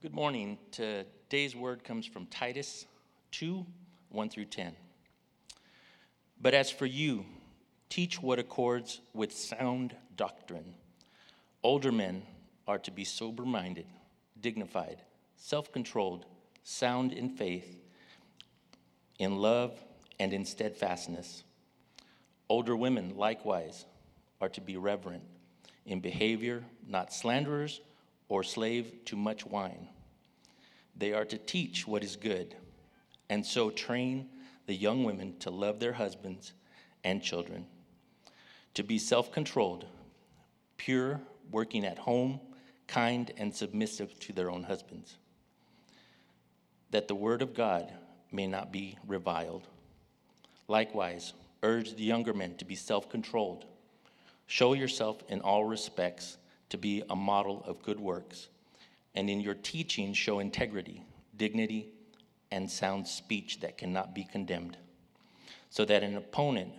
Good morning. Today's word comes from Titus 2 1 through 10. But as for you, teach what accords with sound doctrine. Older men are to be sober minded, dignified, self controlled, sound in faith, in love, and in steadfastness. Older women, likewise, are to be reverent in behavior, not slanderers or slave to much wine. They are to teach what is good, and so train the young women to love their husbands and children, to be self controlled, pure, working at home, kind, and submissive to their own husbands, that the word of God may not be reviled. Likewise, urge the younger men to be self controlled. Show yourself in all respects to be a model of good works, and in your teaching, show integrity, dignity, and sound speech that cannot be condemned, so that an opponent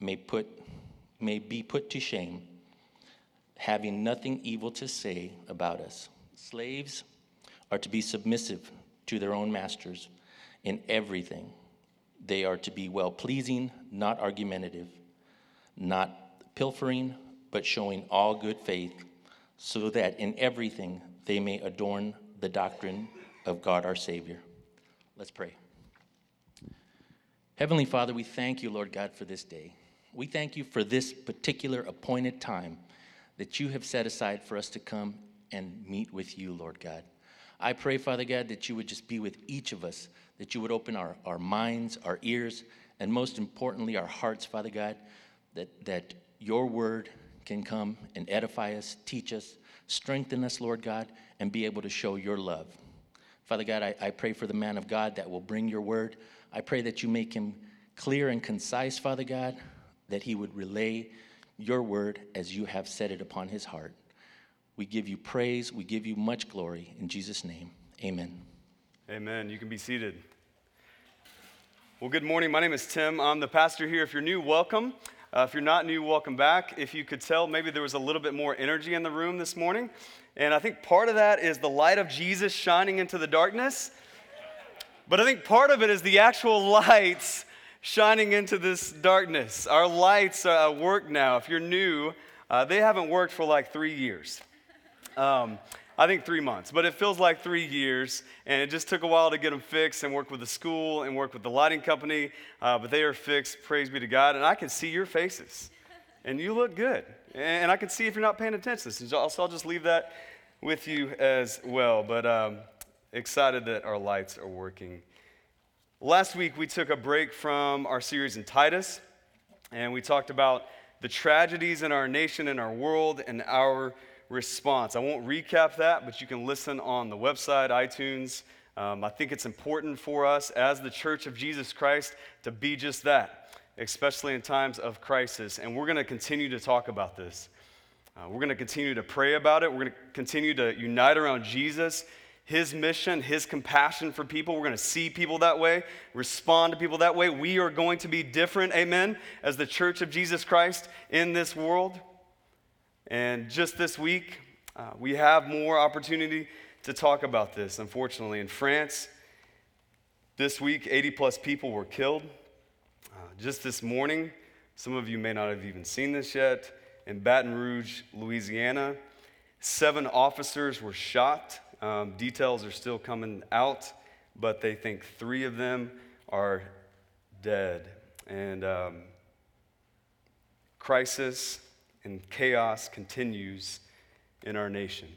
may, put, may be put to shame, having nothing evil to say about us. Slaves are to be submissive to their own masters in everything. They are to be well pleasing, not argumentative, not pilfering, but showing all good faith, so that in everything they may adorn the doctrine of God our Savior. Let's pray. Heavenly Father, we thank you, Lord God, for this day. We thank you for this particular appointed time that you have set aside for us to come and meet with you, Lord God. I pray, Father God, that you would just be with each of us, that you would open our, our minds, our ears, and most importantly, our hearts, Father God, that, that your word can come and edify us, teach us, strengthen us, Lord God, and be able to show your love. Father God, I, I pray for the man of God that will bring your word. I pray that you make him clear and concise, Father God, that he would relay your word as you have set it upon his heart. We give you praise, we give you much glory. In Jesus' name, amen. Amen. You can be seated. Well, good morning. My name is Tim. I'm the pastor here. If you're new, welcome. Uh, if you're not new, welcome back. If you could tell, maybe there was a little bit more energy in the room this morning. And I think part of that is the light of Jesus shining into the darkness. But I think part of it is the actual lights shining into this darkness. Our lights uh, work now. If you're new, uh, they haven't worked for like three years. Um, I think three months, but it feels like three years. And it just took a while to get them fixed and work with the school and work with the lighting company. Uh, but they are fixed, praise be to God. And I can see your faces, and you look good. And I can see if you're not paying attention. So I'll just leave that with you as well. But um, excited that our lights are working. Last week, we took a break from our series in Titus, and we talked about the tragedies in our nation and our world and our response. I won't recap that, but you can listen on the website, iTunes. Um, I think it's important for us as the Church of Jesus Christ to be just that especially in times of crisis. And we're going to continue to talk about this. Uh, we're going to continue to pray about it. We're going to continue to unite around Jesus, his mission, his compassion for people. We're going to see people that way, respond to people that way. We are going to be different, amen, as the church of Jesus Christ in this world. And just this week, uh, we have more opportunity to talk about this. Unfortunately, in France, this week, 80 plus people were killed just this morning, some of you may not have even seen this yet, in Baton Rouge, Louisiana, seven officers were shot. Um, details are still coming out, but they think three of them are dead. And um, crisis and chaos continues in our nation,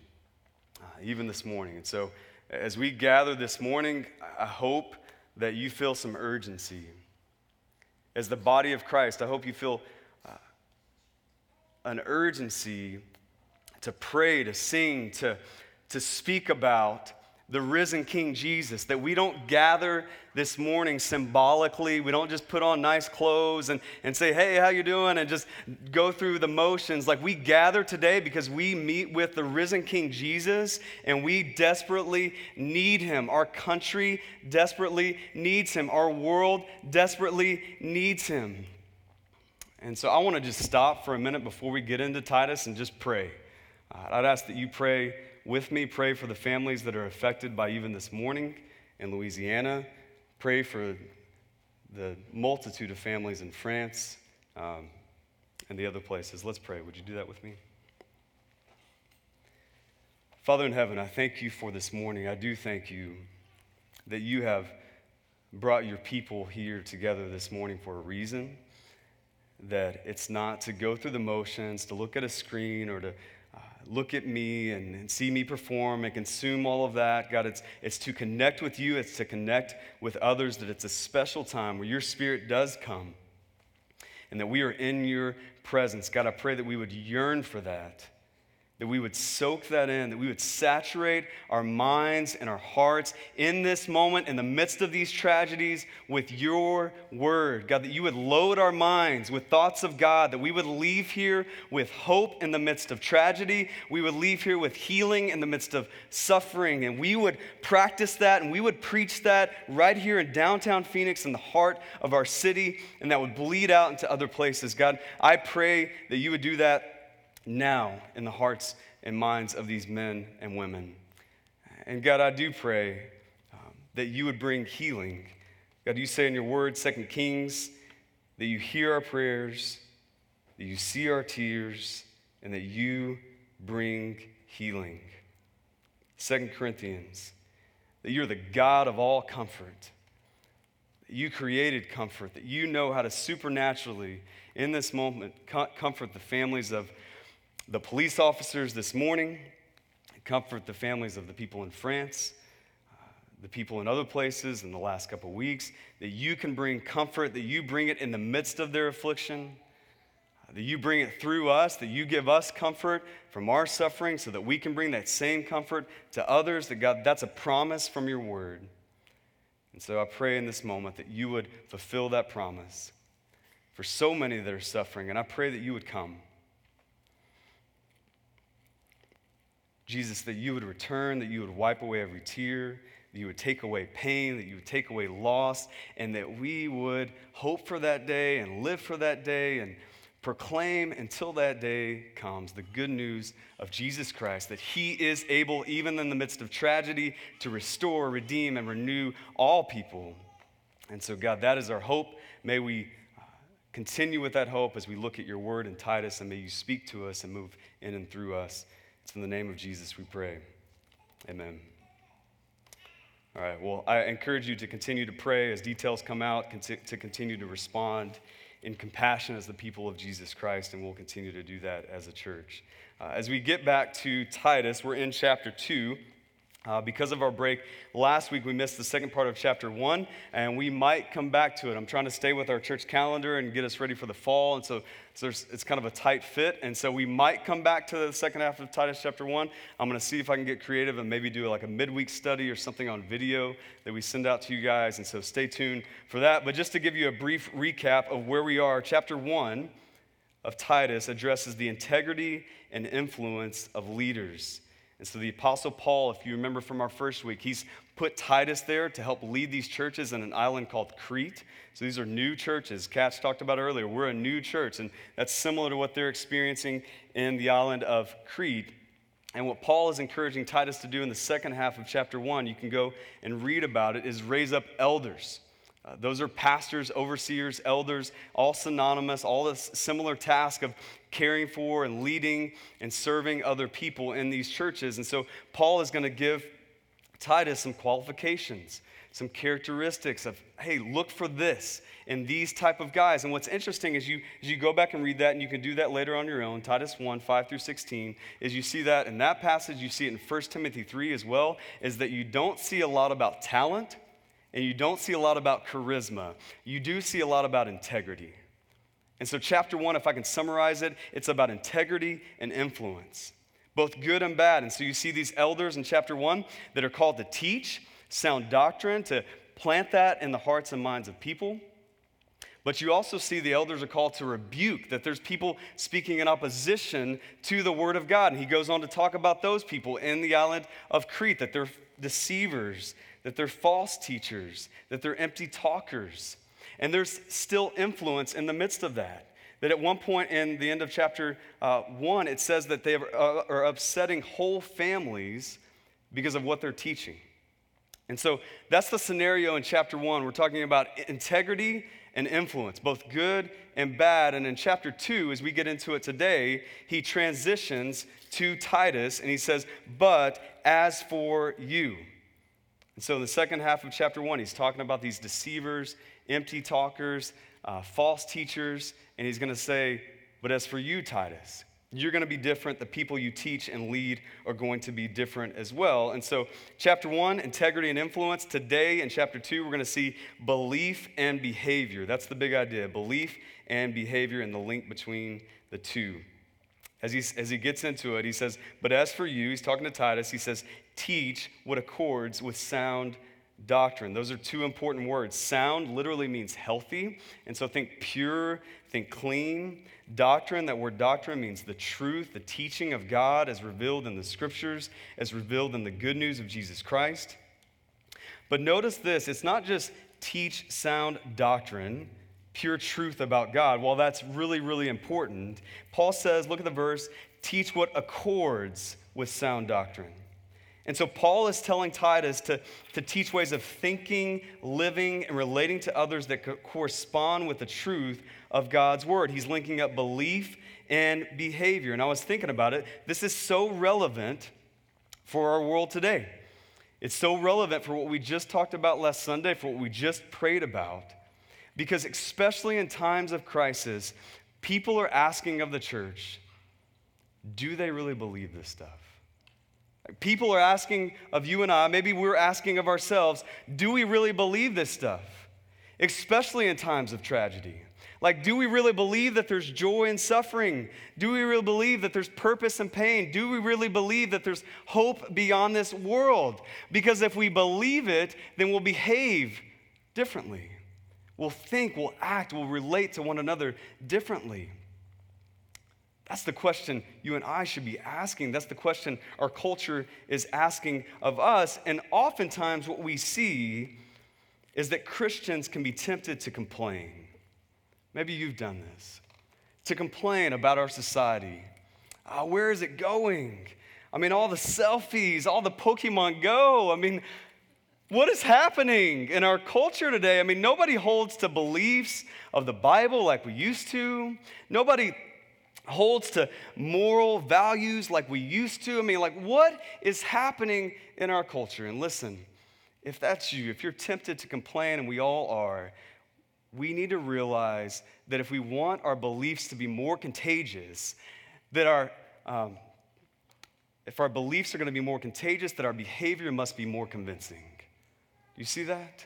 uh, even this morning. And so, as we gather this morning, I hope that you feel some urgency as the body of Christ, I hope you feel uh, an urgency to pray, to sing, to, to speak about the risen King Jesus, that we don't gather this morning symbolically. We don't just put on nice clothes and, and say, hey, how you doing? And just go through the motions. Like we gather today because we meet with the risen King Jesus and we desperately need him. Our country desperately needs him. Our world desperately needs him. And so I want to just stop for a minute before we get into Titus and just pray. I'd ask that you pray with me. Pray for the families that are affected by even this morning in Louisiana. Pray for the multitude of families in France um, and the other places. Let's pray. Would you do that with me? Father in heaven, I thank you for this morning. I do thank you that you have brought your people here together this morning for a reason. That it's not to go through the motions, to look at a screen, or to look at me and, and, see me perform and consume all of that. God, it's, it's to connect with you, it's to connect with others, that it's a special time where your spirit does come and that we are in your presence. God, I pray that we would yearn for that that we would soak that in, that we would saturate our minds and our hearts in this moment, in the midst of these tragedies, with your word. God, that you would load our minds with thoughts of God, that we would leave here with hope in the midst of tragedy. We would leave here with healing in the midst of suffering. And we would practice that and we would preach that right here in downtown Phoenix, in the heart of our city, and that would bleed out into other places. God, I pray that you would do that now in the hearts and minds of these men and women. And God, I do pray um, that you would bring healing. God, you say in your word, Second Kings, that you hear our prayers, that you see our tears, and that you bring healing. Second Corinthians, that you're the God of all comfort. That you created comfort, that you know how to supernaturally, in this moment, comfort the families of the police officers this morning, comfort the families of the people in France, uh, the people in other places in the last couple weeks, that you can bring comfort, that you bring it in the midst of their affliction, uh, that you bring it through us, that you give us comfort from our suffering so that we can bring that same comfort to others, that God, that's a promise from your word. And so I pray in this moment that you would fulfill that promise for so many that are suffering, and I pray that you would come. Jesus, that you would return, that you would wipe away every tear, that you would take away pain, that you would take away loss, and that we would hope for that day and live for that day and proclaim until that day comes the good news of Jesus Christ, that He is able, even in the midst of tragedy, to restore, redeem, and renew all people. And so, God, that is our hope. May we uh, continue with that hope as we look at your word in Titus, and may you speak to us and move in and through us. It's in the name of Jesus we pray. Amen. All right, well, I encourage you to continue to pray as details come out, to continue to respond in compassion as the people of Jesus Christ, and we'll continue to do that as a church. Uh, as we get back to Titus, we're in chapter 2. Uh, because of our break last week, we missed the second part of chapter one, and we might come back to it. I'm trying to stay with our church calendar and get us ready for the fall, and so, so it's kind of a tight fit. And so we might come back to the second half of Titus chapter one. I'm going to see if I can get creative and maybe do like a midweek study or something on video that we send out to you guys. And so stay tuned for that. But just to give you a brief recap of where we are, chapter one of Titus addresses the integrity and influence of leaders. And so the Apostle Paul, if you remember from our first week, he's put Titus there to help lead these churches in an island called Crete. So these are new churches. Katz talked about earlier. We're a new church, and that's similar to what they're experiencing in the island of Crete. And what Paul is encouraging Titus to do in the second half of chapter one, you can go and read about it, is raise up elders. Uh, those are pastors, overseers, elders, all synonymous, all this similar task of caring for and leading and serving other people in these churches. And so Paul is going to give Titus some qualifications, some characteristics of, hey, look for this in these type of guys. And what's interesting is you, as you go back and read that, and you can do that later on your own, Titus 1, 5 through 16, is you see that in that passage, you see it in 1 Timothy 3 as well, is that you don't see a lot about talent and you don't see a lot about charisma. You do see a lot about integrity. And so, chapter one, if I can summarize it, it's about integrity and influence, both good and bad. And so, you see these elders in chapter one that are called to teach sound doctrine, to plant that in the hearts and minds of people. But you also see the elders are called to rebuke, that there's people speaking in opposition to the word of God. And he goes on to talk about those people in the island of Crete, that they're deceivers, that they're false teachers, that they're empty talkers. And there's still influence in the midst of that. That at one point in the end of chapter uh, one, it says that they are, uh, are upsetting whole families because of what they're teaching. And so that's the scenario in chapter one. We're talking about integrity and influence, both good and bad. And in chapter two, as we get into it today, he transitions to Titus and he says, But as for you. And so in the second half of chapter one, he's talking about these deceivers, empty talkers, uh, false teachers, and he's going to say, But as for you, Titus, you're going to be different. The people you teach and lead are going to be different as well. And so, chapter one, integrity and influence. Today, in chapter two, we're going to see belief and behavior. That's the big idea belief and behavior and the link between the two. As he, as he gets into it, he says, But as for you, he's talking to Titus, he says, Teach what accords with sound doctrine. Those are two important words. Sound literally means healthy. And so think pure, think clean. Doctrine, that word doctrine means the truth, the teaching of God as revealed in the scriptures, as revealed in the good news of Jesus Christ. But notice this it's not just teach sound doctrine, pure truth about God. While that's really, really important, Paul says, look at the verse, teach what accords with sound doctrine. And so Paul is telling Titus to, to teach ways of thinking, living, and relating to others that correspond with the truth of God's word. He's linking up belief and behavior. And I was thinking about it. This is so relevant for our world today. It's so relevant for what we just talked about last Sunday, for what we just prayed about. Because, especially in times of crisis, people are asking of the church do they really believe this stuff? People are asking of you and I, maybe we're asking of ourselves, do we really believe this stuff? Especially in times of tragedy. Like, do we really believe that there's joy in suffering? Do we really believe that there's purpose in pain? Do we really believe that there's hope beyond this world? Because if we believe it, then we'll behave differently. We'll think, we'll act, we'll relate to one another differently. That's the question you and I should be asking. That's the question our culture is asking of us. And oftentimes, what we see is that Christians can be tempted to complain. Maybe you've done this to complain about our society. Uh, where is it going? I mean, all the selfies, all the Pokemon Go. I mean, what is happening in our culture today? I mean, nobody holds to beliefs of the Bible like we used to. Nobody holds to moral values like we used to. I mean, like, what is happening in our culture? And listen, if that's you, if you're tempted to complain, and we all are, we need to realize that if we want our beliefs to be more contagious, that our um, if our beliefs are going to be more contagious, that our behavior must be more convincing. Do you see that?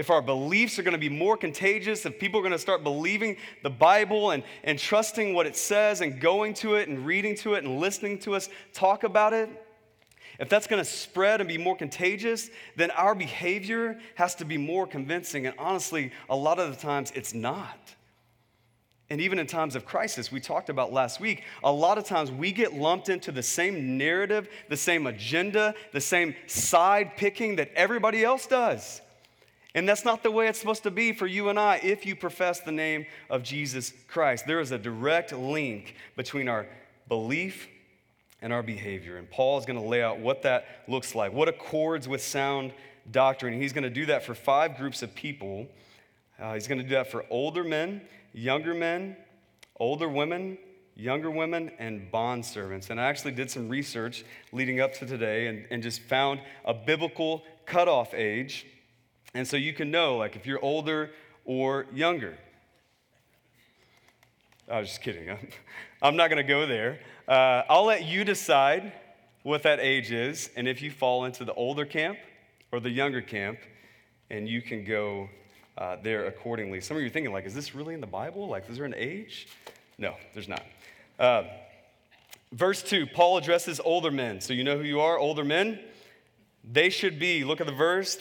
If our beliefs are going to be more contagious, if people are going to start believing the Bible and, and trusting what it says and going to it and reading to it and listening to us talk about it, if that's going to spread and be more contagious, then our behavior has to be more convincing. And honestly, a lot of the times it's not. And even in times of crisis, we talked about last week, a lot of times we get lumped into the same narrative, the same agenda, the same side picking that everybody else does. And that's not the way it's supposed to be for you and I if you profess the name of Jesus Christ. There is a direct link between our belief and our behavior. And Paul is going to lay out what that looks like, what accords with sound doctrine. He's going to do that for five groups of people. Uh, he's going to do that for older men, younger men, older women, younger women, and bond servants. And I actually did some research leading up to today and, and just found a biblical cutoff age and so you can know, like, if you're older or younger. I was just kidding. I'm not going to go there. Uh, I'll let you decide what that age is and if you fall into the older camp or the younger camp, and you can go uh, there accordingly. Some of you are thinking, like, is this really in the Bible? Like, is there an age? No, there's not. Uh, verse 2, Paul addresses older men. So you know who you are, older men? They should be, look at the verse,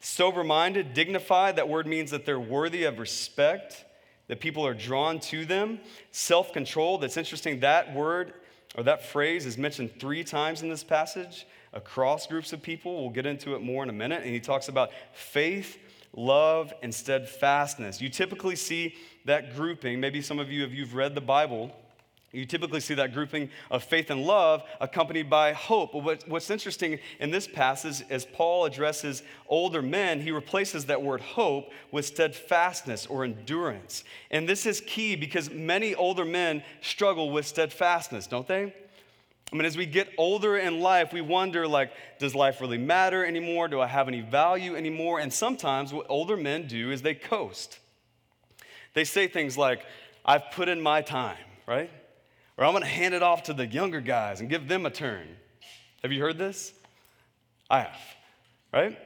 Sober minded, dignified, that word means that they're worthy of respect, that people are drawn to them. Self controlled, that's interesting. That word or that phrase is mentioned three times in this passage across groups of people. We'll get into it more in a minute. And he talks about faith, love, and steadfastness. You typically see that grouping. Maybe some of you, if you've read the Bible, you typically see that grouping of faith and love accompanied by hope. But what's interesting in this passage, as Paul addresses older men, he replaces that word hope with steadfastness or endurance. And this is key because many older men struggle with steadfastness, don't they? I mean, as we get older in life, we wonder, like, does life really matter anymore? Do I have any value anymore? And sometimes what older men do is they coast. They say things like, I've put in my time, right? Or I'm going to hand it off to the younger guys and give them a turn. Have you heard this? I have, right?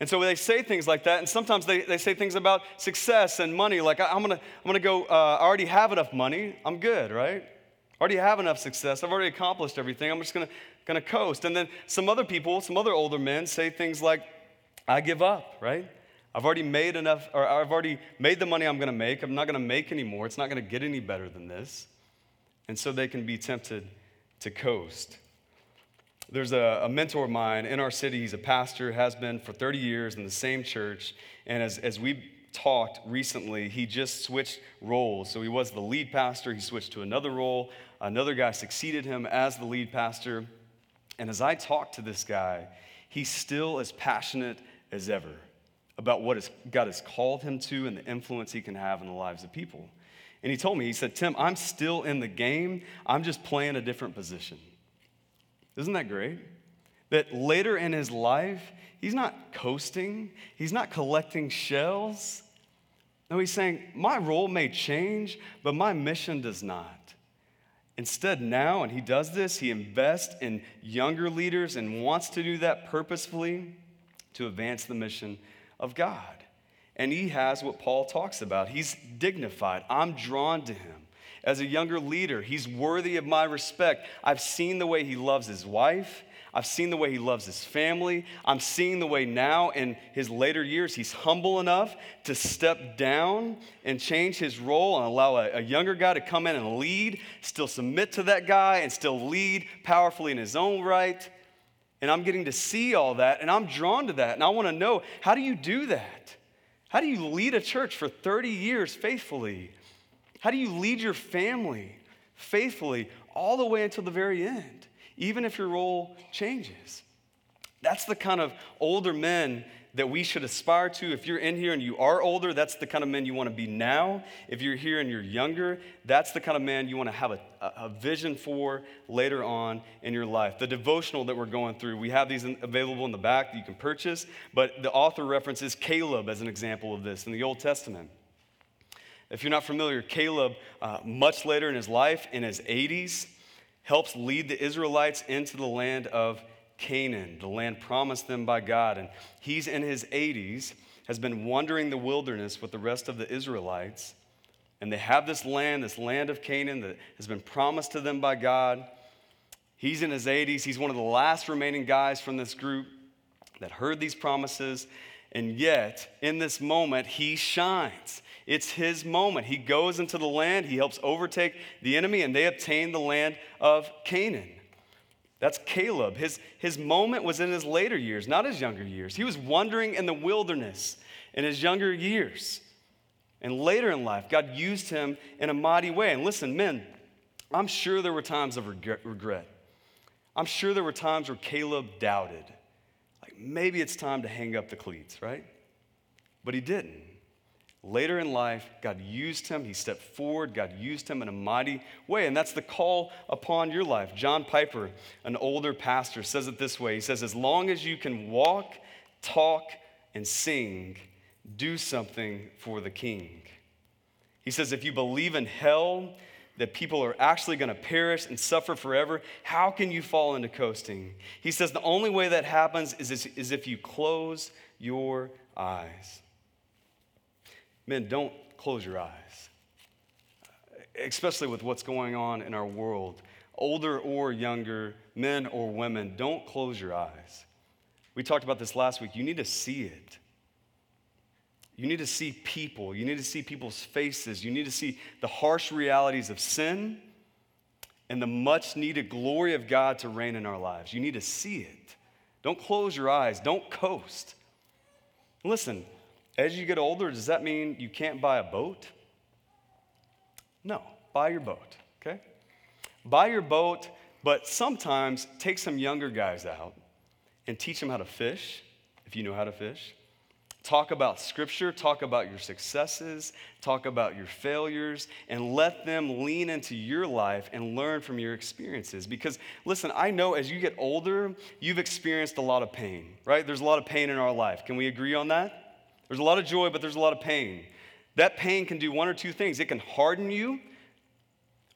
And so they say things like that, and sometimes they, they say things about success and money, like, I'm gonna, I'm gonna go, uh, I already have enough money, I'm good, right? I already have enough success, I've already accomplished everything, I'm just gonna, gonna coast. And then some other people, some other older men say things like, I give up, right? I've already made enough, or I've already made the money I'm gonna make, I'm not gonna make anymore, it's not gonna get any better than this. And so they can be tempted to coast. There's a, a, mentor of mine in our city. He's a pastor, has been for 30 years in the same church. And as, as we talked recently, he just switched roles. So he was the lead pastor, he switched to another role. Another guy succeeded him as the lead pastor. And as I talked to this guy, he's still as passionate as ever about what God has called him to and the influence he can have in the lives of people. And he told me, he said, Tim, I'm still in the game. I'm just playing a different position. Isn't that great? That later in his life, he's not coasting, he's not collecting shells. No, he's saying, My role may change, but my mission does not. Instead, now, and he does this, he invests in younger leaders and wants to do that purposefully to advance the mission of God. And he has what Paul talks about. He's dignified. I'm drawn to him. As a younger leader, he's worthy of my respect. I've seen the way he loves his wife. I've seen the way he loves his family. I'm seeing the way now in his later years he's humble enough to step down and change his role and allow a, a, younger guy to come in and lead, still submit to that guy, and still lead powerfully in his own right. And I'm getting to see all that, and I'm drawn to that. And I want to know how do you do that? How do you lead a church for 30 years faithfully? How do you lead your family faithfully all the way until the very end, even if your role changes? That's the kind of older men that we should aspire to. If you're in here and you are older, that's the kind of man you want to be now. If you're here and you're younger, that's the kind of man you want to have a, a vision for later on in your life. The devotional that we're going through, we have these available in the back that you can purchase, but the author references Caleb as an example of this in the Old Testament. If you're not familiar, Caleb, uh, much later in his life, in his 80s, helps lead the Israelites into the land of Canaan, the land promised them by God. And he's in his 80s, has been wandering the wilderness with the rest of the Israelites. And they have this land, this land of Canaan that has been promised to them by God. He's in his 80s. He's one of the last remaining guys from this group that heard these promises. And yet, in this moment, he shines. It's his moment. He goes into the land, he helps overtake the enemy, and they obtain the land of Canaan. That's Caleb. His, his moment was in his later years, not his younger years. He was wandering in the wilderness in his younger years. And later in life, God used him in a mighty way. And listen, men, I'm sure there were times of regret. I'm sure there were times where Caleb doubted. Like maybe it's time to hang up the cleats, right? But he didn't. Later in life, God used him. He stepped forward. God used him in a mighty way. And that's the call upon your life. John Piper, an older pastor, says it this way He says, As long as you can walk, talk, and sing, do something for the king. He says, If you believe in hell, that people are actually going to perish and suffer forever, how can you fall into coasting? He says, The only way that happens is, is if you close your eyes. Men, don't close your eyes, especially with what's going on in our world. Older or younger, men or women, don't close your eyes. We talked about this last week. You need to see it. You need to see people. You need to see people's faces. You need to see the harsh realities of sin and the much needed glory of God to reign in our lives. You need to see it. Don't close your eyes. Don't coast. Listen, As you get older, does that mean you can't buy a boat? No, buy your boat, okay? Buy your boat, but sometimes take some younger guys out and teach them how to fish, if you know how to fish. Talk about scripture, talk about your successes, talk about your failures, and let them lean into your life and learn from your experiences. Because, listen, I know as you get older, you've experienced a lot of pain, right? There's a lot of pain in our life. Can we agree on that? There's a lot of joy, but there's a lot of pain. That pain can do one or two things it can harden you,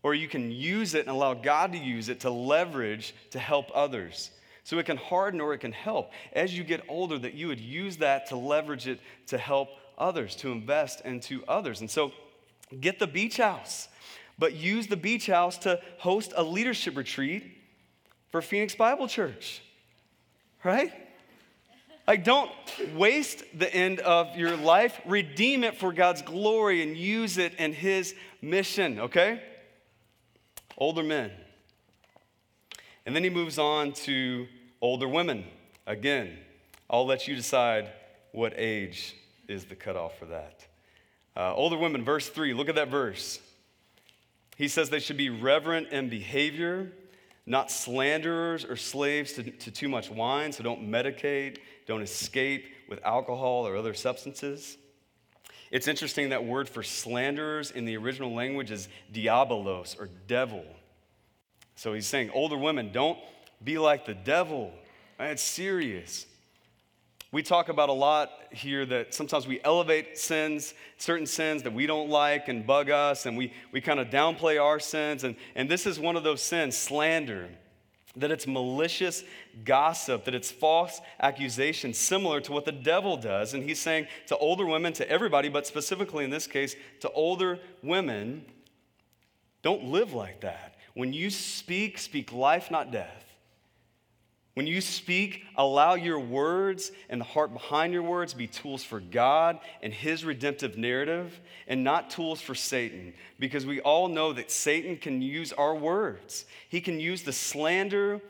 or you can use it and allow God to use it to leverage to help others. So it can harden or it can help. As you get older, that you would use that to leverage it to help others, to invest into others. And so get the beach house, but use the beach house to host a leadership retreat for Phoenix Bible Church, right? Like, don't waste the end of your life. Redeem it for God's glory and use it in His mission, okay? Older men. And then he moves on to older women. Again, I'll let you decide what age is the cutoff for that. Uh, older women, verse 3, look at that verse. He says they should be reverent in behavior, not slanderers or slaves to, to too much wine, so don't medicate, don't escape with alcohol or other substances. It's interesting that word for slanderers in the original language is diabolos or devil. So he's saying, older women, don't be like the devil. It's serious. We talk about a lot here that sometimes we elevate sins, certain sins that we don't like and bug us, and we, we kind of downplay our sins. And, and this is one of those sins slander, that it's malicious gossip, that it's false accusation, similar to what the devil does. And he's saying to older women, to everybody, but specifically in this case, to older women, don't live like that. When you speak, speak life, not death. When you speak, allow your words and the heart behind your words be tools for God and His redemptive narrative and not tools for Satan. Because we all know that Satan can use our words, he can use the slander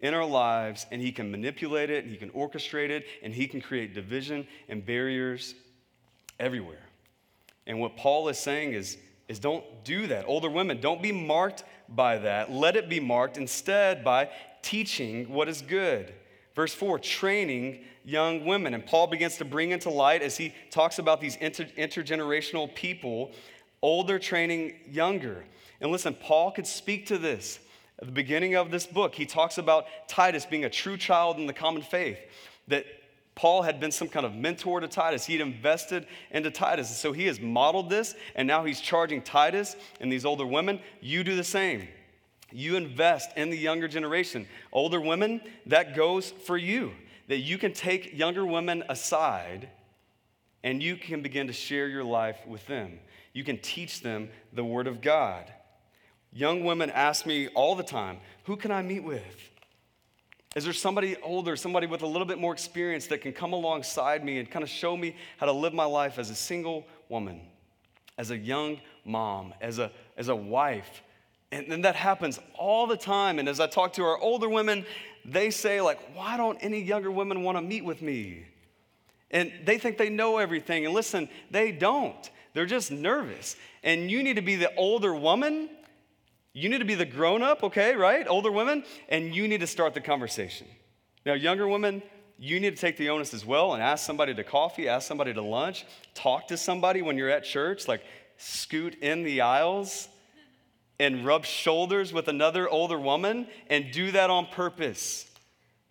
in our lives and he can manipulate it and he can orchestrate it and he can create division and barriers everywhere. And what Paul is saying is, is don't do that. Older women, don't be marked by that. Let it be marked instead by teaching what is good. Verse 4, training young women. And Paul begins to bring into light as he talks about these inter- intergenerational people, older training younger. And listen, Paul could speak to this. At the beginning of this book, he talks about Titus being a true child in the common faith, that Paul had been some kind of mentor to Titus. He had invested into Titus. And so he has modeled this, and now he's charging Titus and these older women, you do the same. You invest in the younger generation. Older women, that goes for you. That you can take younger women aside and you can begin to share your life with them. You can teach them the Word of God. Young women ask me all the time, Who can I meet with? Is there somebody older, somebody with a little bit more experience that can come alongside me and kind of show me how to live my life as a single woman, as a young mom, as a, as a wife? And, and that happens all the time. And as I talk to our older women, they say, like, why don't any younger women want to meet with me? And they think they know everything. And listen, they don't. They're just nervous. And you need to be the older woman you need to be the grown up, okay, right? Older women, and you need to start the conversation. Now, younger women, you need to take the onus as well and ask somebody to coffee, ask somebody to lunch, talk to somebody when you're at church, like scoot in the aisles and rub shoulders with another older woman and do that on purpose.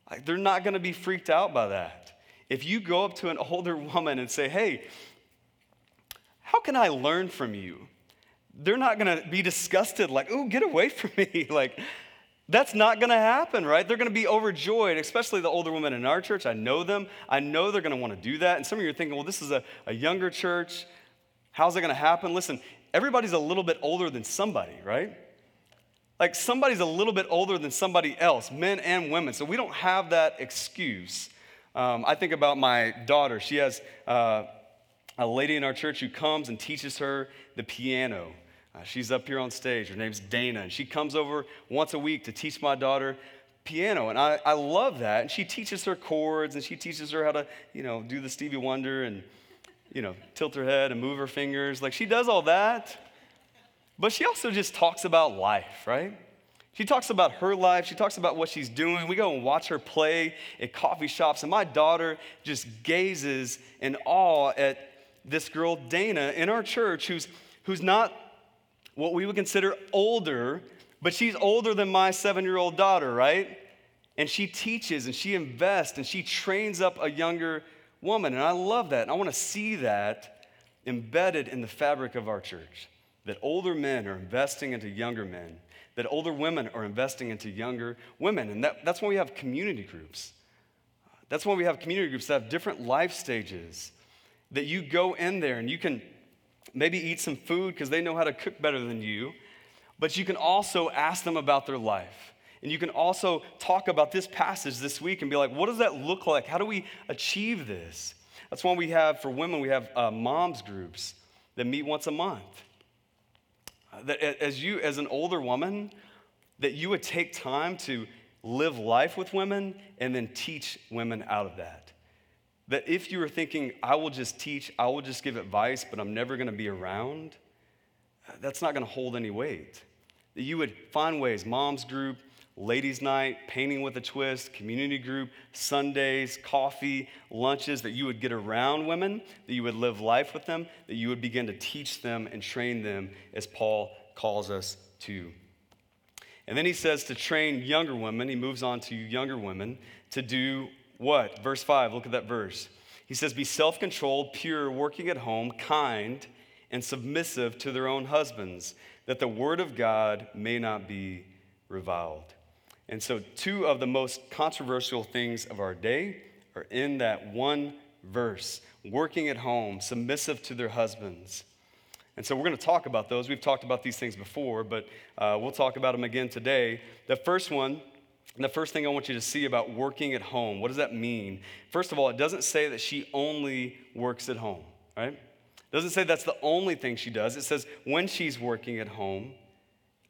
Like, they're not gonna be freaked out by that. If you go up to an older woman and say, hey, how can I learn from you? they're not going to be disgusted, like, oh, get away from me. like, that's not going to happen, right? They're going to be overjoyed, especially the older women in our church. I know them. I know they're going to want to do that. And some of you are thinking, well, this is a, a younger church. How's it going to happen? Listen, everybody's a little bit older than somebody, right? Like somebody's a little bit older than somebody else, men and women. So we don't have that excuse. Um, I think about my daughter. She has uh, a lady in our church who comes and teaches her the piano. Uh, she's up here on stage. Her name's Dana, and she comes over once a week to teach my daughter piano. And I, I love that. And she teaches her chords and she teaches her how to, you know, do the Stevie Wonder. And you know, tilt her head and move her fingers. Like she does all that. But she also just talks about life, right? She talks about her life. She talks about what she's doing. We go and watch her play at coffee shops, and my daughter just gazes in awe at this girl, Dana, in our church, who's, who's not what we would consider older, but she's older than my seven year old daughter, right? And she teaches and she invests and she trains up a younger woman. And I love that. And I want to see that embedded in the fabric of our church that older men are investing into younger men, that older women are investing into younger women. And that, that's why we have community groups. That's why we have community groups that have different life stages, that you go in there and you can maybe eat some food because they know how to cook better than you, but you can also ask them about their life. And you can also talk about this passage this week and be like, what does that look like? How do we achieve this? That's why we have, for women, we have uh, moms groups that meet once a month that as you, as an older woman, that you would take time to live life with women and then teach women out of that. That if you were thinking, I will just teach, I will just give advice, but I'm never gonna be around, that's not gonna hold any weight. That you would find ways, mom's group, ladies' night, painting with a twist, community group, Sundays, coffee, lunches, that you would get around women, that you would live life with them, that you would begin to teach them and train them as Paul calls us to. And then he says to train younger women, he moves on to younger women to do what? Verse 5, look at that verse. He says, Be self controlled, pure, working at home, kind, and submissive to their own husbands, that the word of God may not be reviled. And so, two of the most controversial things of our day are in that one verse working at home, submissive to their husbands. And so, we're going to talk about those. We've talked about these things before, but uh, we'll talk about them again today. The first one, the first thing I want you to see about working at home, what does that mean? First of all, it doesn't say that she only works at home, right? It doesn't say that's the only thing she does. It says when she's working at home,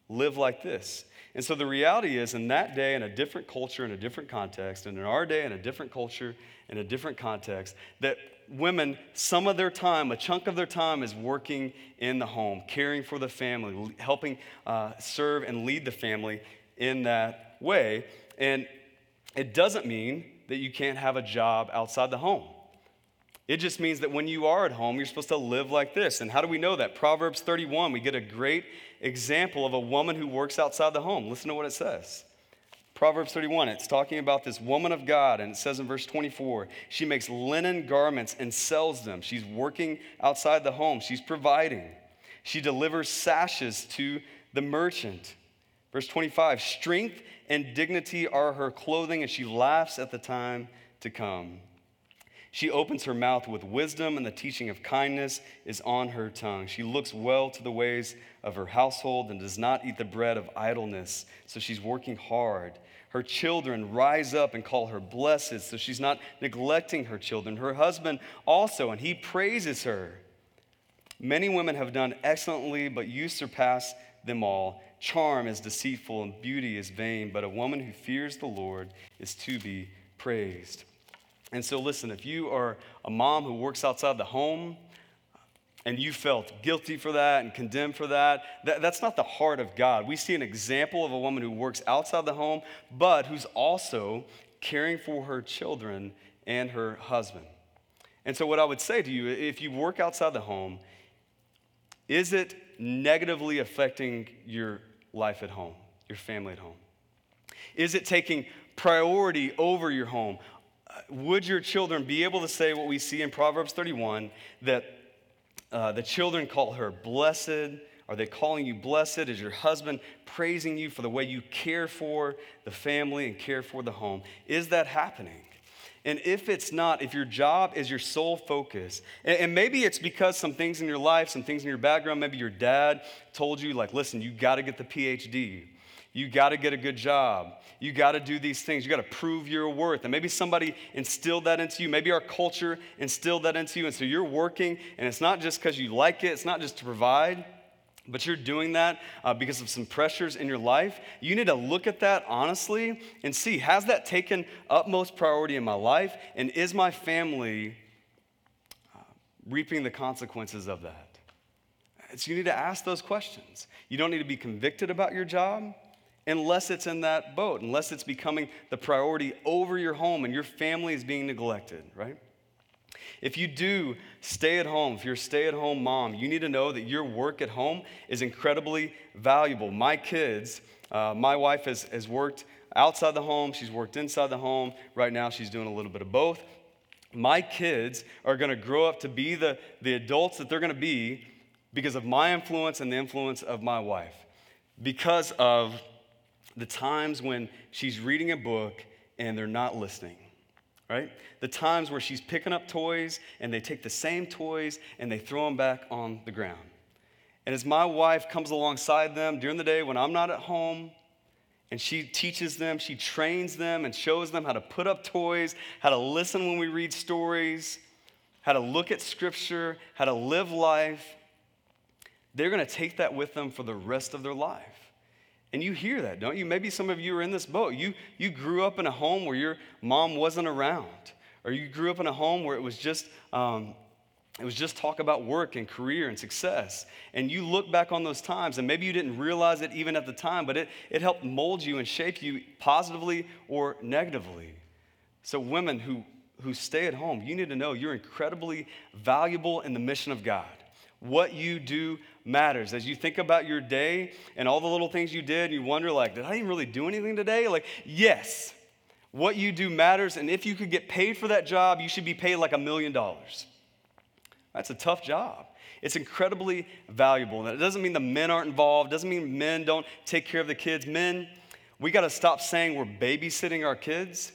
live like this. And so the reality is, in that day, in a different culture, in a different context, and in our day, in a different culture, in a different context, that women, some of their time, a chunk of their time, is working in the home, caring for the family, helping uh, serve and lead the family in that way. And it doesn't mean that you can't have a job outside the home. It just means that when you are at home, you're supposed to live like this. And how do we know that? Proverbs 31, we get a great example of a woman who works outside the home. Listen to what it says. Proverbs 31, it's talking about this woman of God, and it says in verse 24, she makes linen garments and sells them. She's working outside the home, she's providing. She delivers sashes to the merchant. Verse 25, strength and dignity are her clothing, and she laughs at the time to come. She opens her mouth with wisdom, and the teaching of kindness is on her tongue. She looks well to the ways of her household and does not eat the bread of idleness. So she's working hard. Her children rise up and call her blessed, so she's not neglecting her children. Her husband also, and he praises her. Many women have done excellently, but you surpass them all. Charm is deceitful and beauty is vain, but a woman who fears the Lord is to be praised. And so, listen, if you are a mom who works outside the home and you felt guilty for that and condemned for that, that, that's not the heart of God. We see an example of a woman who works outside the home, but who's also caring for her children and her husband. And so, what I would say to you if you work outside the home, is it negatively affecting your life at home, your family at home? Is it taking priority over your home? Would your children be able to say what we see in Proverbs 31 that uh, the children call her blessed? Are they calling you blessed? Is your husband praising you for the way you care for the family and care for the home? Is that happening? And if it's not, if your job is your sole focus, and, and, maybe it's because some things in your life, some things in your background, maybe your dad told you, like, listen, you got to get the PhD. You got to get a good job. You got to do these things. You got to prove your worth. And maybe somebody instilled that into you. Maybe our culture instilled that into you. And so you're working, and it's not just because you like it, it's not just to provide, but you're doing that uh, because of some pressures in your life. You need to look at that honestly and see has that taken utmost priority in my life? And is my family uh, reaping the consequences of that? So you need to ask those questions. You don't need to be convicted about your job unless it's in that boat, unless it's becoming the priority over your home and your family is being neglected, right? If you do stay at home, if you're a stay at home mom, you need to know that your work at home is incredibly valuable. My kids, uh, my wife has, has worked outside the home, she's worked inside the home. Right now, she's doing a little bit of both. My kids are going to grow up to be the, the adults that they're going to be because of my influence and the influence of my wife. Because of the times when she's reading a book and they're not listening, right? The times where she's picking up toys and they take the same toys and they throw them back on the ground. And as my wife comes alongside them during the day when I'm not at home, and she teaches them, she trains them, and shows them how to put up toys, how to listen when we read stories, how to look at scripture, how to live life. They're going to take that with them for the rest of their life. And you hear that, don't you? Maybe some of you are in this boat. You, you grew up in a home where your mom wasn't around, or you grew up in a home where it was just. Um, it was just talk about work and career and success. And you look back on those times, and maybe you didn't realize it even at the time, but it, it helped mold you and shape you positively or negatively. So, women who, who stay at home, you need to know you're incredibly valuable in the mission of God. What you do matters. As you think about your day and all the little things you did, and you wonder, like, did I even really do anything today? Like, yes, what you do matters. And if you could get paid for that job, you should be paid like a million dollars. That's a tough job. It's incredibly valuable. And it doesn't mean the men aren't involved, it doesn't mean men don't take care of the kids. Men, we got to stop saying we're babysitting our kids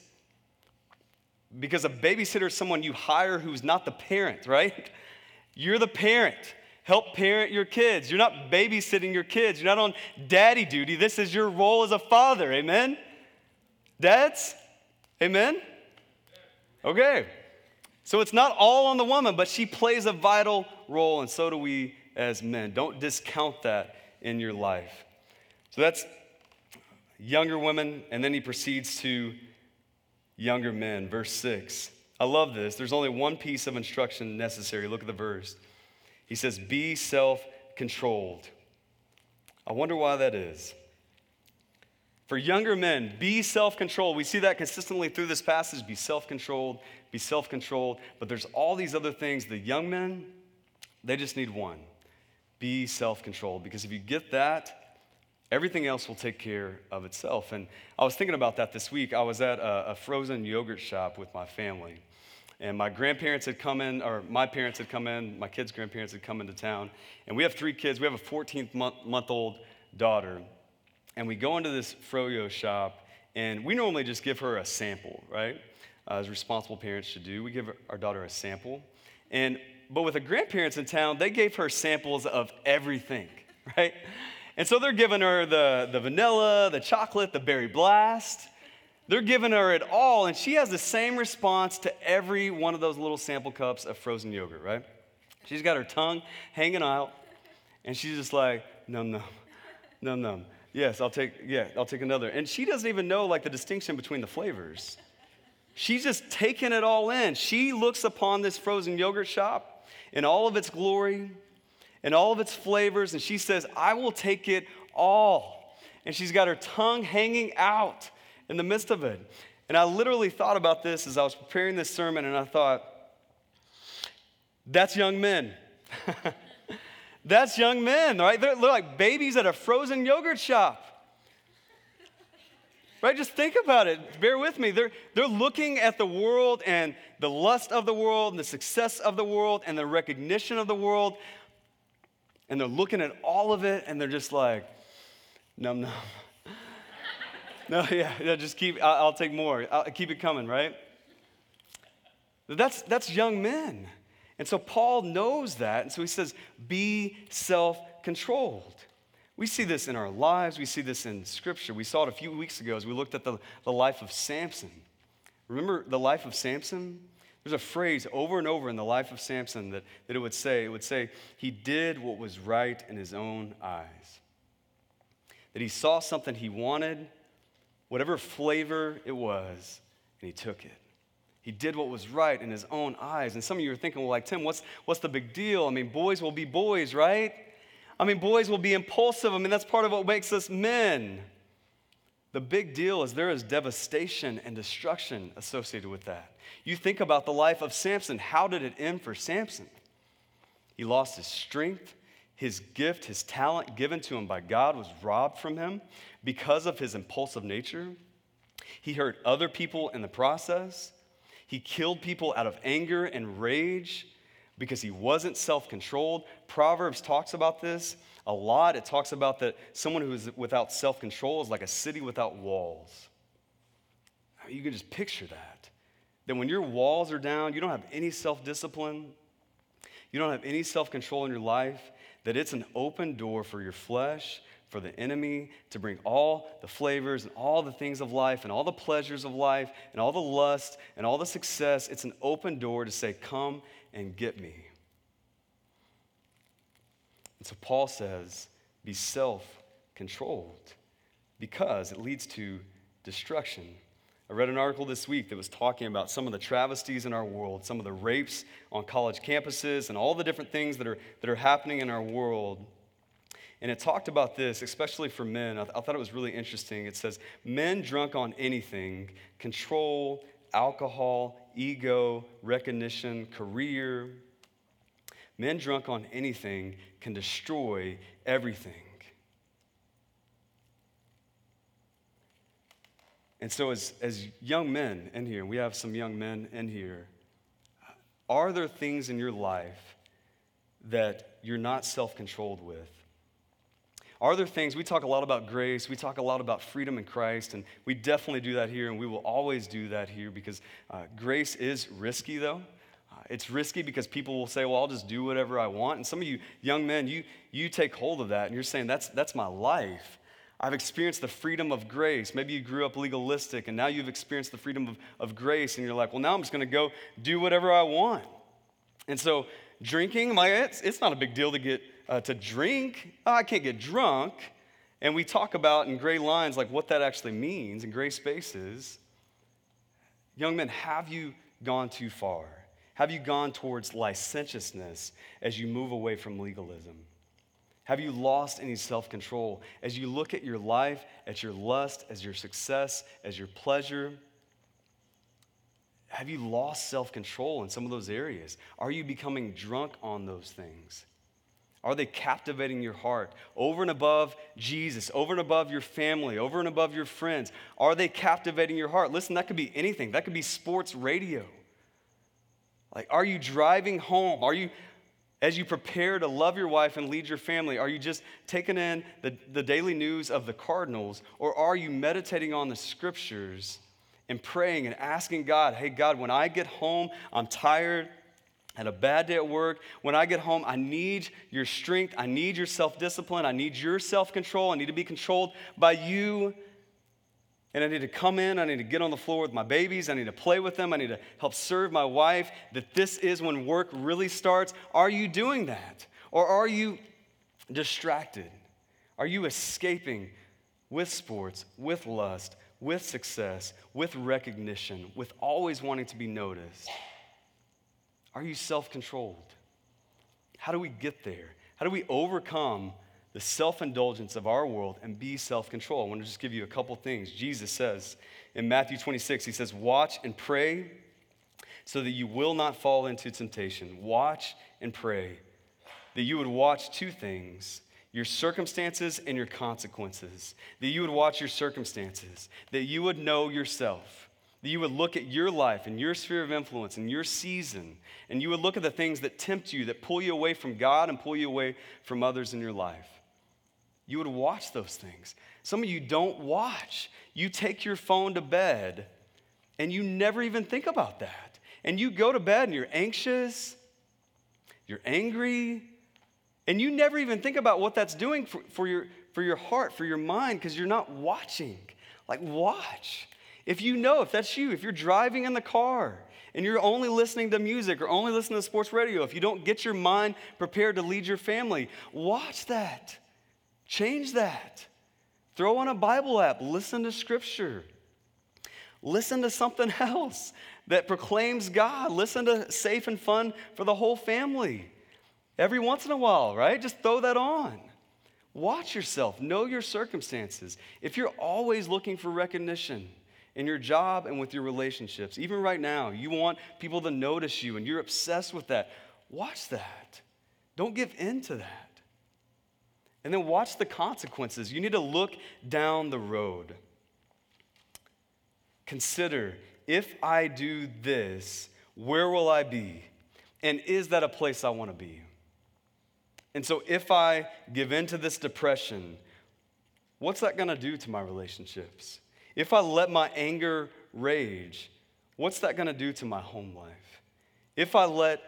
because a babysitter is someone you hire who's not the parent, right? You're the parent. Help parent your kids. You're not babysitting your kids. You're not on daddy duty. This is your role as a father. Amen? Dads? Amen? Okay. So it's not all on the woman, but she plays a vital role, and so do we as men. Don't discount that in your life. So that's younger women, and then he proceeds to younger men. Verse 6. I love this. There's only one piece of instruction necessary. Look at the verse. He says, Be self controlled. I wonder why that is. For younger men, be self controlled. We see that consistently through this passage be self controlled, be self controlled. But there's all these other things. The young men, they just need one be self controlled. Because if you get that, everything else will take care of itself. And I was thinking about that this week. I was at a, a frozen yogurt shop with my family. And my grandparents had come in, or my parents had come in, my kids' grandparents had come into town. And we have three kids. We have a 14 month, month old daughter. And we go into this froyo shop, and we normally just give her a sample, right? Uh, as responsible parents should do. We give our daughter a sample. And but with the grandparents in town, they gave her samples of everything, right? And so they're giving her the, the vanilla, the chocolate, the berry blast. They're giving her it all, and she has the same response to every one of those little sample cups of frozen yogurt, right? She's got her tongue hanging out, and she's just like, num num, num num. Yes, I'll take, yeah, I'll take another. And she doesn't even know like the distinction between the flavors. She's just taking it all in. She looks upon this frozen yogurt shop in all of its glory and all of its flavors, and she says, I will take it all. And she's got her tongue hanging out in the midst of it. And I literally thought about this as I was preparing this sermon, and I thought, that's young men. that's young men, right? They're, they're like babies at a frozen yogurt shop. Right? Just think about it. Bear with me. They're, they're looking at the world and the lust of the world and the success of the world and the recognition of the world. And they're looking at all of it and they're just like, num num. no, yeah, yeah, just keep, I'll, I'll take more. I'll keep it coming, right? That's, that's young men. And so Paul knows that. And so he says, be self controlled. We see this in our lives, we see this in Scripture. We saw it a few weeks ago as we looked at the, the life of Samson. Remember the life of Samson? There's a phrase over and over in the life of Samson that, that it would say, it would say, he did what was right in his own eyes. That he saw something he wanted, whatever flavor it was, and he took it. He did what was right in his own eyes. And some of you are thinking, well, like, Tim, what's, what's the big deal? I mean, boys will be boys, right? I mean, boys will be impulsive. I mean, that's part of what makes us men. The big deal is there is devastation and destruction associated with that. You think about the life of Samson. How did it end for Samson? He lost his strength, his gift, his talent given to him by God was robbed from him because of his impulsive nature. He hurt other people in the process. He killed people out of anger and rage because he wasn't self controlled. Proverbs talks about this a lot. It talks about that someone who is without self control is like a city without walls. You can just picture that. That when your walls are down, you don't have any self discipline, you don't have any self control in your life, that it's an open door for your flesh, for the enemy to bring all the flavors and all the things of life and all the pleasures of life and all the lust and all the success. It's an open door to say, Come and get me. And so Paul says, Be self controlled because it leads to destruction. I read an article this week that was talking about some of the travesties in our world, some of the rapes on college campuses, and all the different things that are, that are happening in our world. And it talked about this, especially for men. I, th- I thought it was really interesting. It says, Men drunk on anything, control, alcohol, ego, recognition, career. Men drunk on anything can destroy everything. And so, as, as young men in here, we have some young men in here, are there things in your life that you're not self controlled with? Are there things, we talk a lot about grace, we talk a lot about freedom in Christ, and we definitely do that here, and we will always do that here because uh, grace is risky, though. Uh, it's risky because people will say, well, I'll just do whatever I want. And some of you young men, you, you take hold of that, and you're saying, that's, that's my life. I've experienced the freedom of grace. Maybe you grew up legalistic and now you've experienced the freedom of, of grace and you're like, well, now I'm just going to go do whatever I want. And so drinking, my, it's, it's not a big deal to get uh, to drink. Oh, I can't get drunk. And we talk about in gray lines like what that actually means in gray spaces. Young men, have you gone too far? Have you gone towards licentiousness as you move away from legalism? Have you lost any self control? As you look at your life, at your lust, as your success, as your pleasure, have you lost self control in some of those areas? Are you becoming drunk on those things? Are they captivating your heart over and above Jesus, over and above your family, over and above your friends? Are they captivating your heart? Listen, that could be anything. That could be sports radio. Like, are you driving home? Are you, as you prepare to love your wife and lead your family, are you just taking in the, the daily news of the Cardinals, or are you meditating on the scriptures and praying and asking God, hey, God, when I get home, I'm tired, had a bad day at work. When I get home, I need your strength. I need your self discipline. I need your self control. I need to be controlled by you and I need to come in, I need to get on the floor with my babies, I need to play with them, I need to help serve my wife, that this is when work really starts. Are you doing that? Or are you distracted? Are you escaping with sports, with lust, with success, with recognition, with always wanting to be noticed? Are you self controlled? How do we get there? How do we overcome the self indulgence of our world and be self control. I want to just give you a couple things. Jesus says in Matthew 26, He says, Watch and pray so that you will not fall into temptation. Watch and pray. That you would watch two things your circumstances and your consequences. That you would watch your circumstances. That you would know yourself. That you would look at your life and your sphere of influence and your season. And you would look at the things that tempt you, that pull you away from God and pull you away from others in your life. You would watch those things. Some of you don't watch. You take your phone to bed and you never even think about that. And you go to bed and you're anxious, you're angry, and you never even think about what that's doing for, for your, for your heart, for your mind, because you're not watching. Like, watch. If you know, if that's you, if you're driving in the car and you're only listening to music or only listening to sports radio, if you don't get your mind prepared to lead your family, watch that. Change that. Throw on a Bible app, listen to scripture. listen to something else that proclaims God. Listen to Safe and Fun for the whole family. Every once in a while, right? Just throw that on. Watch yourself, know your circumstances. If you're always looking for recognition in your job and with your relationships, even right now, you want people to notice you and you're obsessed with that, watch that. Don't give in to that. And then watch the consequences. You need to look down the road. Consider if I do this, where will I be? And is that a place I want to be? And so, if I give in to this depression, what's that going to do to my relationships? If I let my anger rage, what's that going to do to my home life? If I let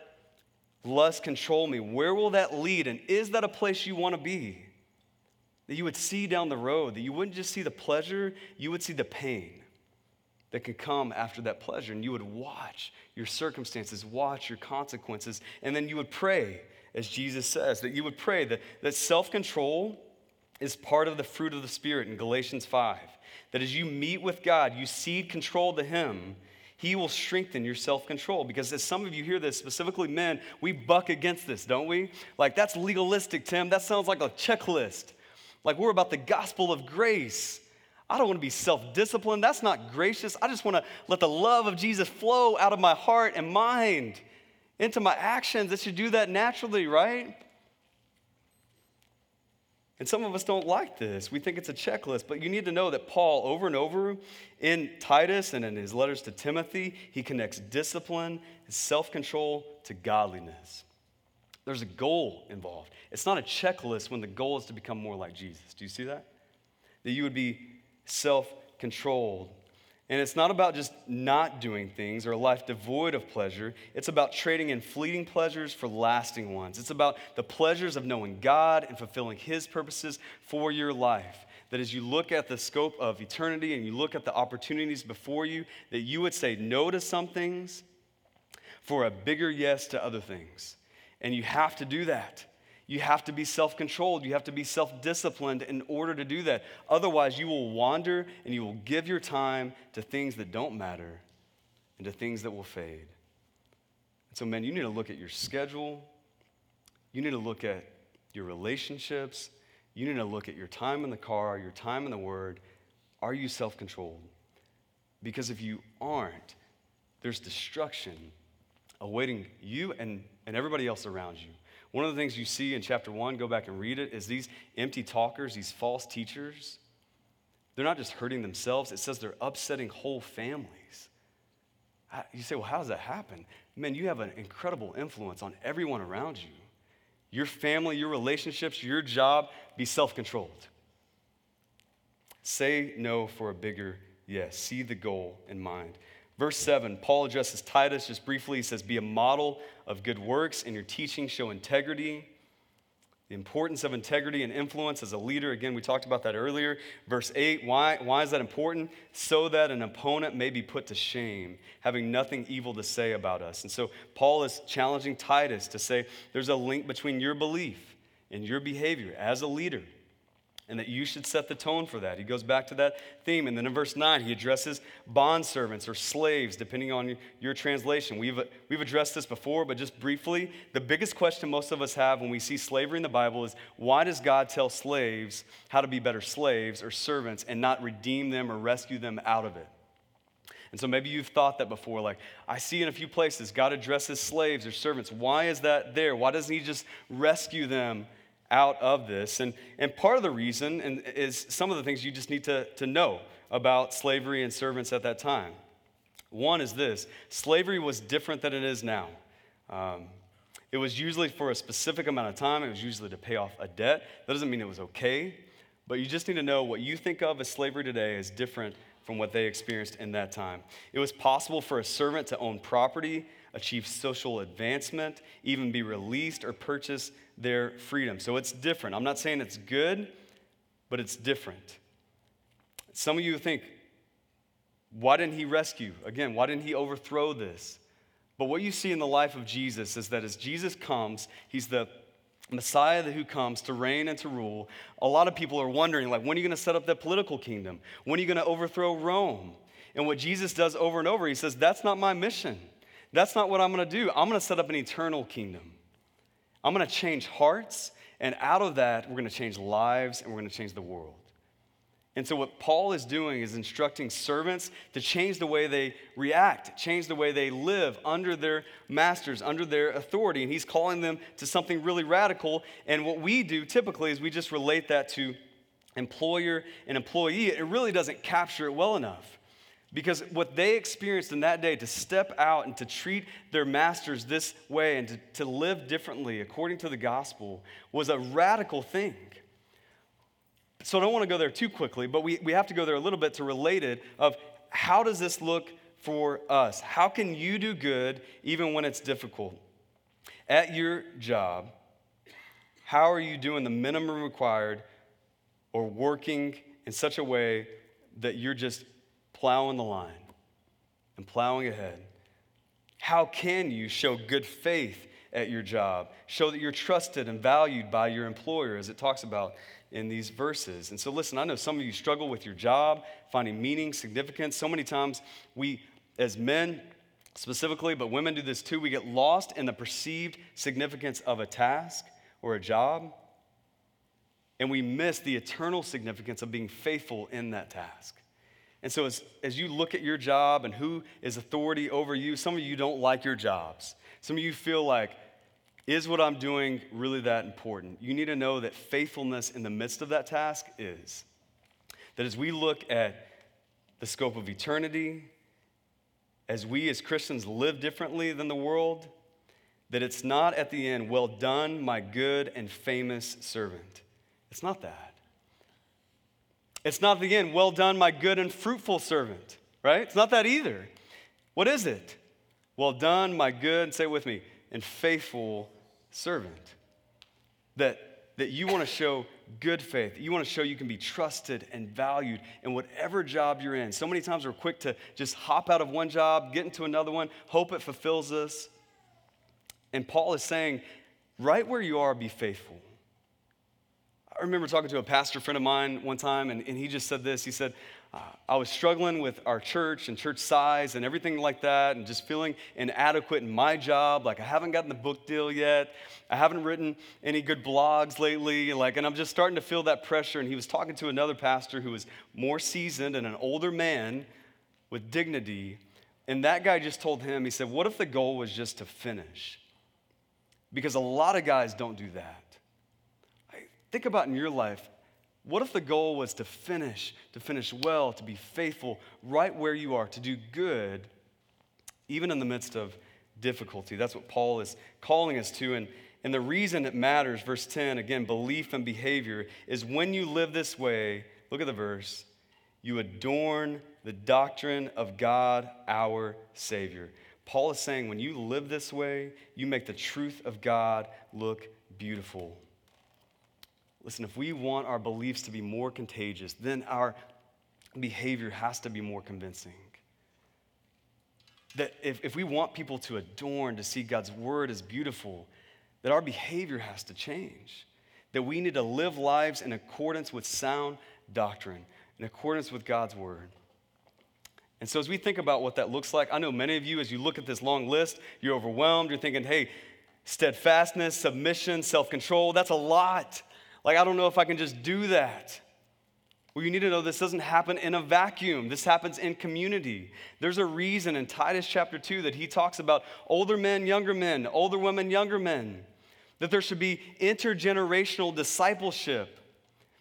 lust control me, where will that lead? And is that a place you want to be? That you would see down the road, that you wouldn't just see the pleasure, you would see the pain that can come after that pleasure. And you would watch your circumstances, watch your consequences, and then you would pray, as Jesus says, that you would pray that, that self control is part of the fruit of the Spirit in Galatians 5. That as you meet with God, you cede control to Him, He will strengthen your self control. Because as some of you hear this, specifically men, we buck against this, don't we? Like, that's legalistic, Tim. That sounds like a checklist. Like, we're about the gospel of grace. I don't want to be self disciplined. That's not gracious. I just want to let the love of Jesus flow out of my heart and mind into my actions. It should do that naturally, right? And some of us don't like this. We think it's a checklist, but you need to know that Paul, over and over in Titus and in his letters to Timothy, he connects discipline and self control to godliness. There's a goal involved. It's not a checklist when the goal is to become more like Jesus. Do you see that? That you would be self controlled. And it's not about just not doing things or a life devoid of pleasure. It's about trading in fleeting pleasures for lasting ones. It's about the pleasures of knowing God and fulfilling His purposes for your life. That as you look at the scope of eternity and you look at the opportunities before you, that you would say no to some things for a bigger yes to other things. And you have to do that. You have to be self controlled. You have to be self disciplined in order to do that. Otherwise, you will wander and you will give your time to things that don't matter and to things that will fade. And so, men, you need to look at your schedule. You need to look at your relationships. You need to look at your time in the car, your time in the Word. Are you self controlled? Because if you aren't, there's destruction awaiting you and, and everybody else around you. One of the things you see in chapter one, go back and read it, is these empty talkers, these false teachers, they're not just hurting themselves, it says they're upsetting whole families. You say, well, how does that happen? Man, you have an incredible influence on everyone around you. Your family, your relationships, your job, be self controlled. Say no for a bigger yes. See the goal in mind. Verse 7, Paul addresses Titus just briefly. He says, Be a model of good works in your teaching, show integrity. The importance of integrity and influence as a leader. Again, we talked about that earlier. Verse 8, why, why is that important? So that an opponent may be put to shame, having nothing evil to say about us. And so Paul is challenging Titus to say there's a link between your belief and your behavior as a leader and that you should set the tone for that. He goes back to that theme. And then in verse 9, he addresses bondservants or slaves, depending on your translation. We've, we've addressed this before, but just briefly, the biggest question most of us have when we see slavery in the Bible is why does God tell slaves how to be better slaves or servants and not redeem them or rescue them out of it? And so maybe you've thought that before, like, I see in a few places God addresses slaves or servants. Why is that there? Why doesn't He just rescue them out of this. And, and part of the reason and is some of the things you just need to, to know about slavery and servants at that time. One is this slavery was different than it is now. Um, it was usually for a specific amount of time, it was usually to pay off a debt. That doesn't mean it was okay, but you just need to know what you think of as slavery today is different from what they experienced in that time. It was possible for a servant to own property, achieve social advancement, even be released or purchase their freedom. So it's different. I'm not saying it's good, but it's different. Some of you think, why didn't he rescue? Again, why didn't he overthrow this? But what you see in the life of Jesus is that as Jesus comes, he's the Messiah who comes to reign and to rule. A lot of people are wondering, like, when are you going to set up that political kingdom? When are you going to overthrow Rome? And what Jesus does over and over, he says, That's not my mission. That's not what I'm gonna do. I'm gonna set up an eternal kingdom. I'm gonna change hearts, and out of that, we're gonna change lives and we're gonna change the world. And so, what Paul is doing is instructing servants to change the way they react, change the way they live under their masters, under their authority. And he's calling them to something really radical. And what we do typically is we just relate that to employer and employee. It really doesn't capture it well enough. Because what they experienced in that day to step out and to treat their masters this way and to, to live differently according to the gospel was a radical thing. So I don't want to go there too quickly, but we, we have to go there a little bit to relate it of how does this look for us? How can you do good even when it's difficult? At your job, how are you doing the minimum required or working in such a way that you're just plowing the line and plowing ahead? How can you show good faith at your job? Show that you're trusted and valued by your employer, as it talks about in these verses. And so, listen, I know some of you struggle with your job, finding meaning, significance. So many times we, as men specifically, but women do this too, we get lost in the perceived significance of a task or a job, and we miss the eternal significance of being faithful in that task. And so, as, as you look at your job and who is authority over you, some of you don't like your jobs. Some of you feel like, is what I'm doing really that important? You need to know that faithfulness in the midst of that task is. That as we look at the scope of eternity, as we as Christians live differently than the world, that it's not at the end, well done, my good and famous servant. It's not that. It's not the end, well done, my good and fruitful servant, right? It's not that either. What is it? Well done, my good, say with me, and faithful servant. That, that you want to show good faith. You want to show you can be trusted and valued in whatever job you're in. So many times we're quick to just hop out of one job, get into another one, hope it fulfills us. And Paul is saying, right where you are, be faithful. I remember talking to a pastor friend of mine one time, and, and he just said this. He said, uh, I was struggling with our church and church size and everything like that, and just feeling inadequate in my job. Like, I haven't gotten the book deal yet. I haven't written any good blogs lately. Like, and I'm just starting to feel that pressure. And he was talking to another pastor who was more seasoned and an older man with dignity. And that guy just told him, he said, What if the goal was just to finish? Because a lot of guys don't do that. Think about in your life what if the goal was to finish, to finish well, to be faithful right where you are, to do good, even in the midst of difficulty? That's what Paul is calling us to. And, and the reason it matters, verse 10, again, belief and behavior, is when you live this way, look at the verse, you adorn the doctrine of God, our Savior. Paul is saying when you live this way, you make the truth of God look beautiful. Listen, if we want our beliefs to be more contagious, then our behavior has to be more convincing. That if, if we want people to adorn, to see God's word as beautiful, that our behavior has to change. That we need to live lives in accordance with sound doctrine, in accordance with God's word. And so, as we think about what that looks like, I know many of you, as you look at this long list, you're overwhelmed. You're thinking, hey, steadfastness, submission, self control, that's a lot. Like, I don't know if I can just do that. Well, you need to know this doesn't happen in a vacuum. This happens in community. There's a reason in Titus chapter 2 that he talks about older men, younger men, older women, younger men, that there should be intergenerational discipleship,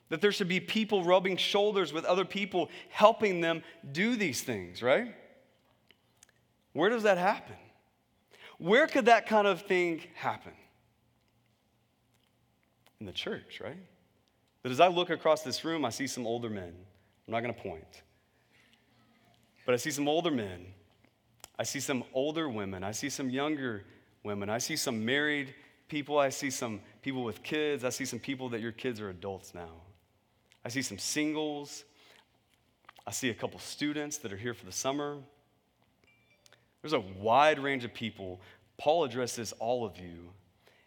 that there should be people rubbing shoulders with other people, helping them do these things, right? Where does that happen? Where could that kind of thing happen? In the church, right? That as I look across this room, I see some older men. I'm not going to point. But I see some older men. I see some older women. I see some younger women. I see some married people. I see some people with kids. I see some people that your kids are adults now. I see some singles. I see a couple students that are here for the summer. There's a wide range of people. Paul addresses all of you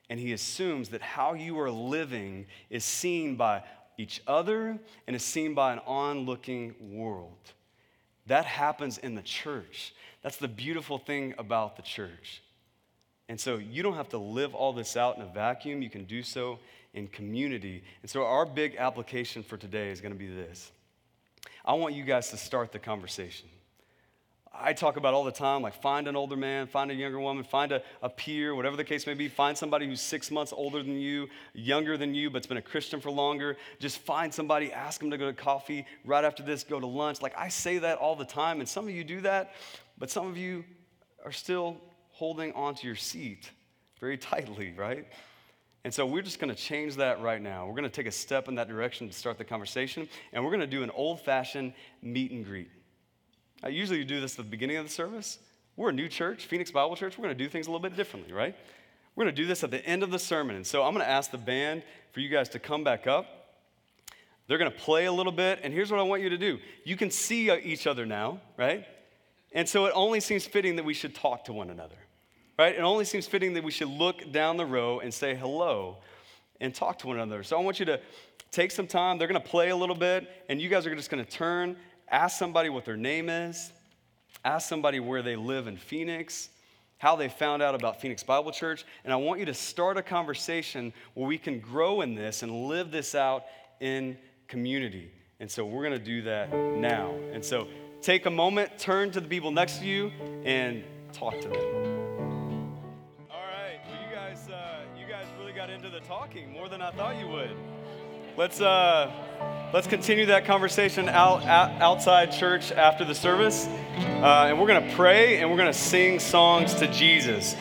and he assumes that how you are living is seen by each other and is seen by an onlooking world. That happens in the church. That's the beautiful thing about the church. And so you don't have to live all this out in a vacuum. You can do so in community. And so our big application for today is going to be this I want you guys to start the conversation. I talk about all the time like find an older man, find a younger woman, find a, a peer, whatever the case may be. Find somebody who's six months older than you, younger than you, but's been a Christian for longer. Just find somebody, ask them to go to coffee right after this, go to lunch. Like I say that all the time, and some of you do that, but some of you are still holding onto your seat very tightly, right? And so we're just going to change that right now. We're going to take a step in that direction to start the conversation, and we're going to do an old fashioned meet and greet. I usually do this at the beginning of the service. We're a new church, Phoenix Bible Church. We're going to do things a little bit differently, right? We're going to do this at the end of the sermon. And so I'm going to ask the band for you guys to come back up. They're going to play a little bit. And here's what I want you to do you can see uh, each other now, right? And so it only seems fitting that we should talk to one another, right? It only seems fitting that we should look down the row and say hello and talk to one another. So I want you to take some time. They're going to play a little bit, and you guys are just going to turn Ask somebody what their name is. Ask somebody where they live in Phoenix, how they found out about Phoenix Bible Church. And I want you to start a conversation where we can grow in this and live this out in community. And so we're going to do that now. And so take a moment, turn to the people next to you, and talk to them. All right. Well, you guys, uh, you guys really got into the talking more than I thought you would. Let's. Uh, Let's continue that conversation out, out outside church after the service. Uh, and we're to pray and we're to sing songs to Jesus.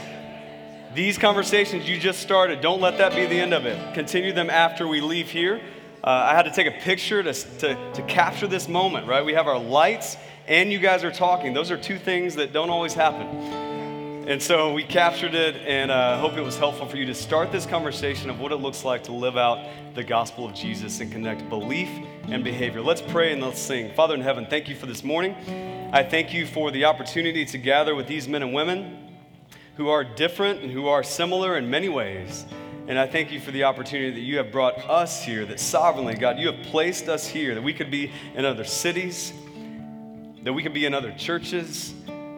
These conversations you just started, don't let that be the end of it. Continue them after we leave here. Uh, I had to take a picture to, to, to capture this moment, right? We have our lights and you guys are talking. Those are two things that don't always happen. And so we captured it, and I uh, hope it was helpful for you to start this conversation of what it looks like to live out the gospel of Jesus and connect belief and behavior. Let's pray and let's sing. Father in heaven, thank you for this morning. I thank you for the opportunity to gather with these men and women who are different and who are similar in many ways. And I thank you for the opportunity that you have brought us here, that sovereignly, God, you have placed us here, that we could be in other cities, that we could be in other churches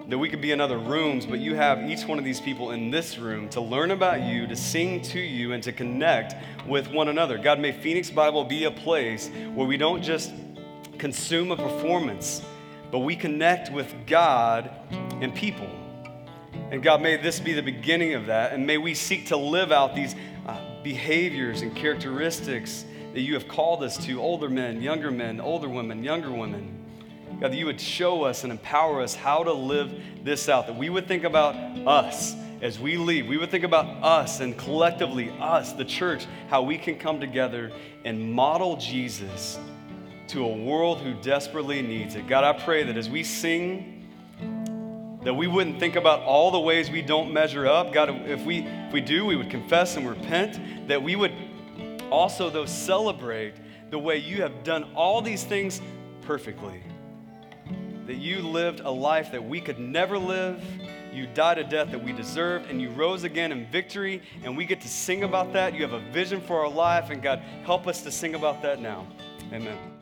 that we could be in other rooms, but you have each one of these people in this room to learn about you, to sing to you, and to connect with one another. God, may Phoenix Bible be a place where we don't just consume a performance, but we connect with God and people. And God, may this be the beginning of that, and may we seek to live out these uh, behaviors and characteristics that you have called us to older men, younger men, older women, younger women. God, that you would show us and empower us how to live this out, that we would think about us as we leave. We would think about us and collectively, us, the church, how we can come together and model Jesus to a world who desperately needs it. God, I pray that as we sing, that we wouldn't think about all the ways we don't measure up. God, if we if we do, we would confess and repent. That we would also, though, celebrate the way you have done all these things perfectly that you lived a life that we could never live. You died a death that we deserved, and you rose again in victory, and we get to sing about that. You have a vision for our life, and God, help us to sing about that now. Amen.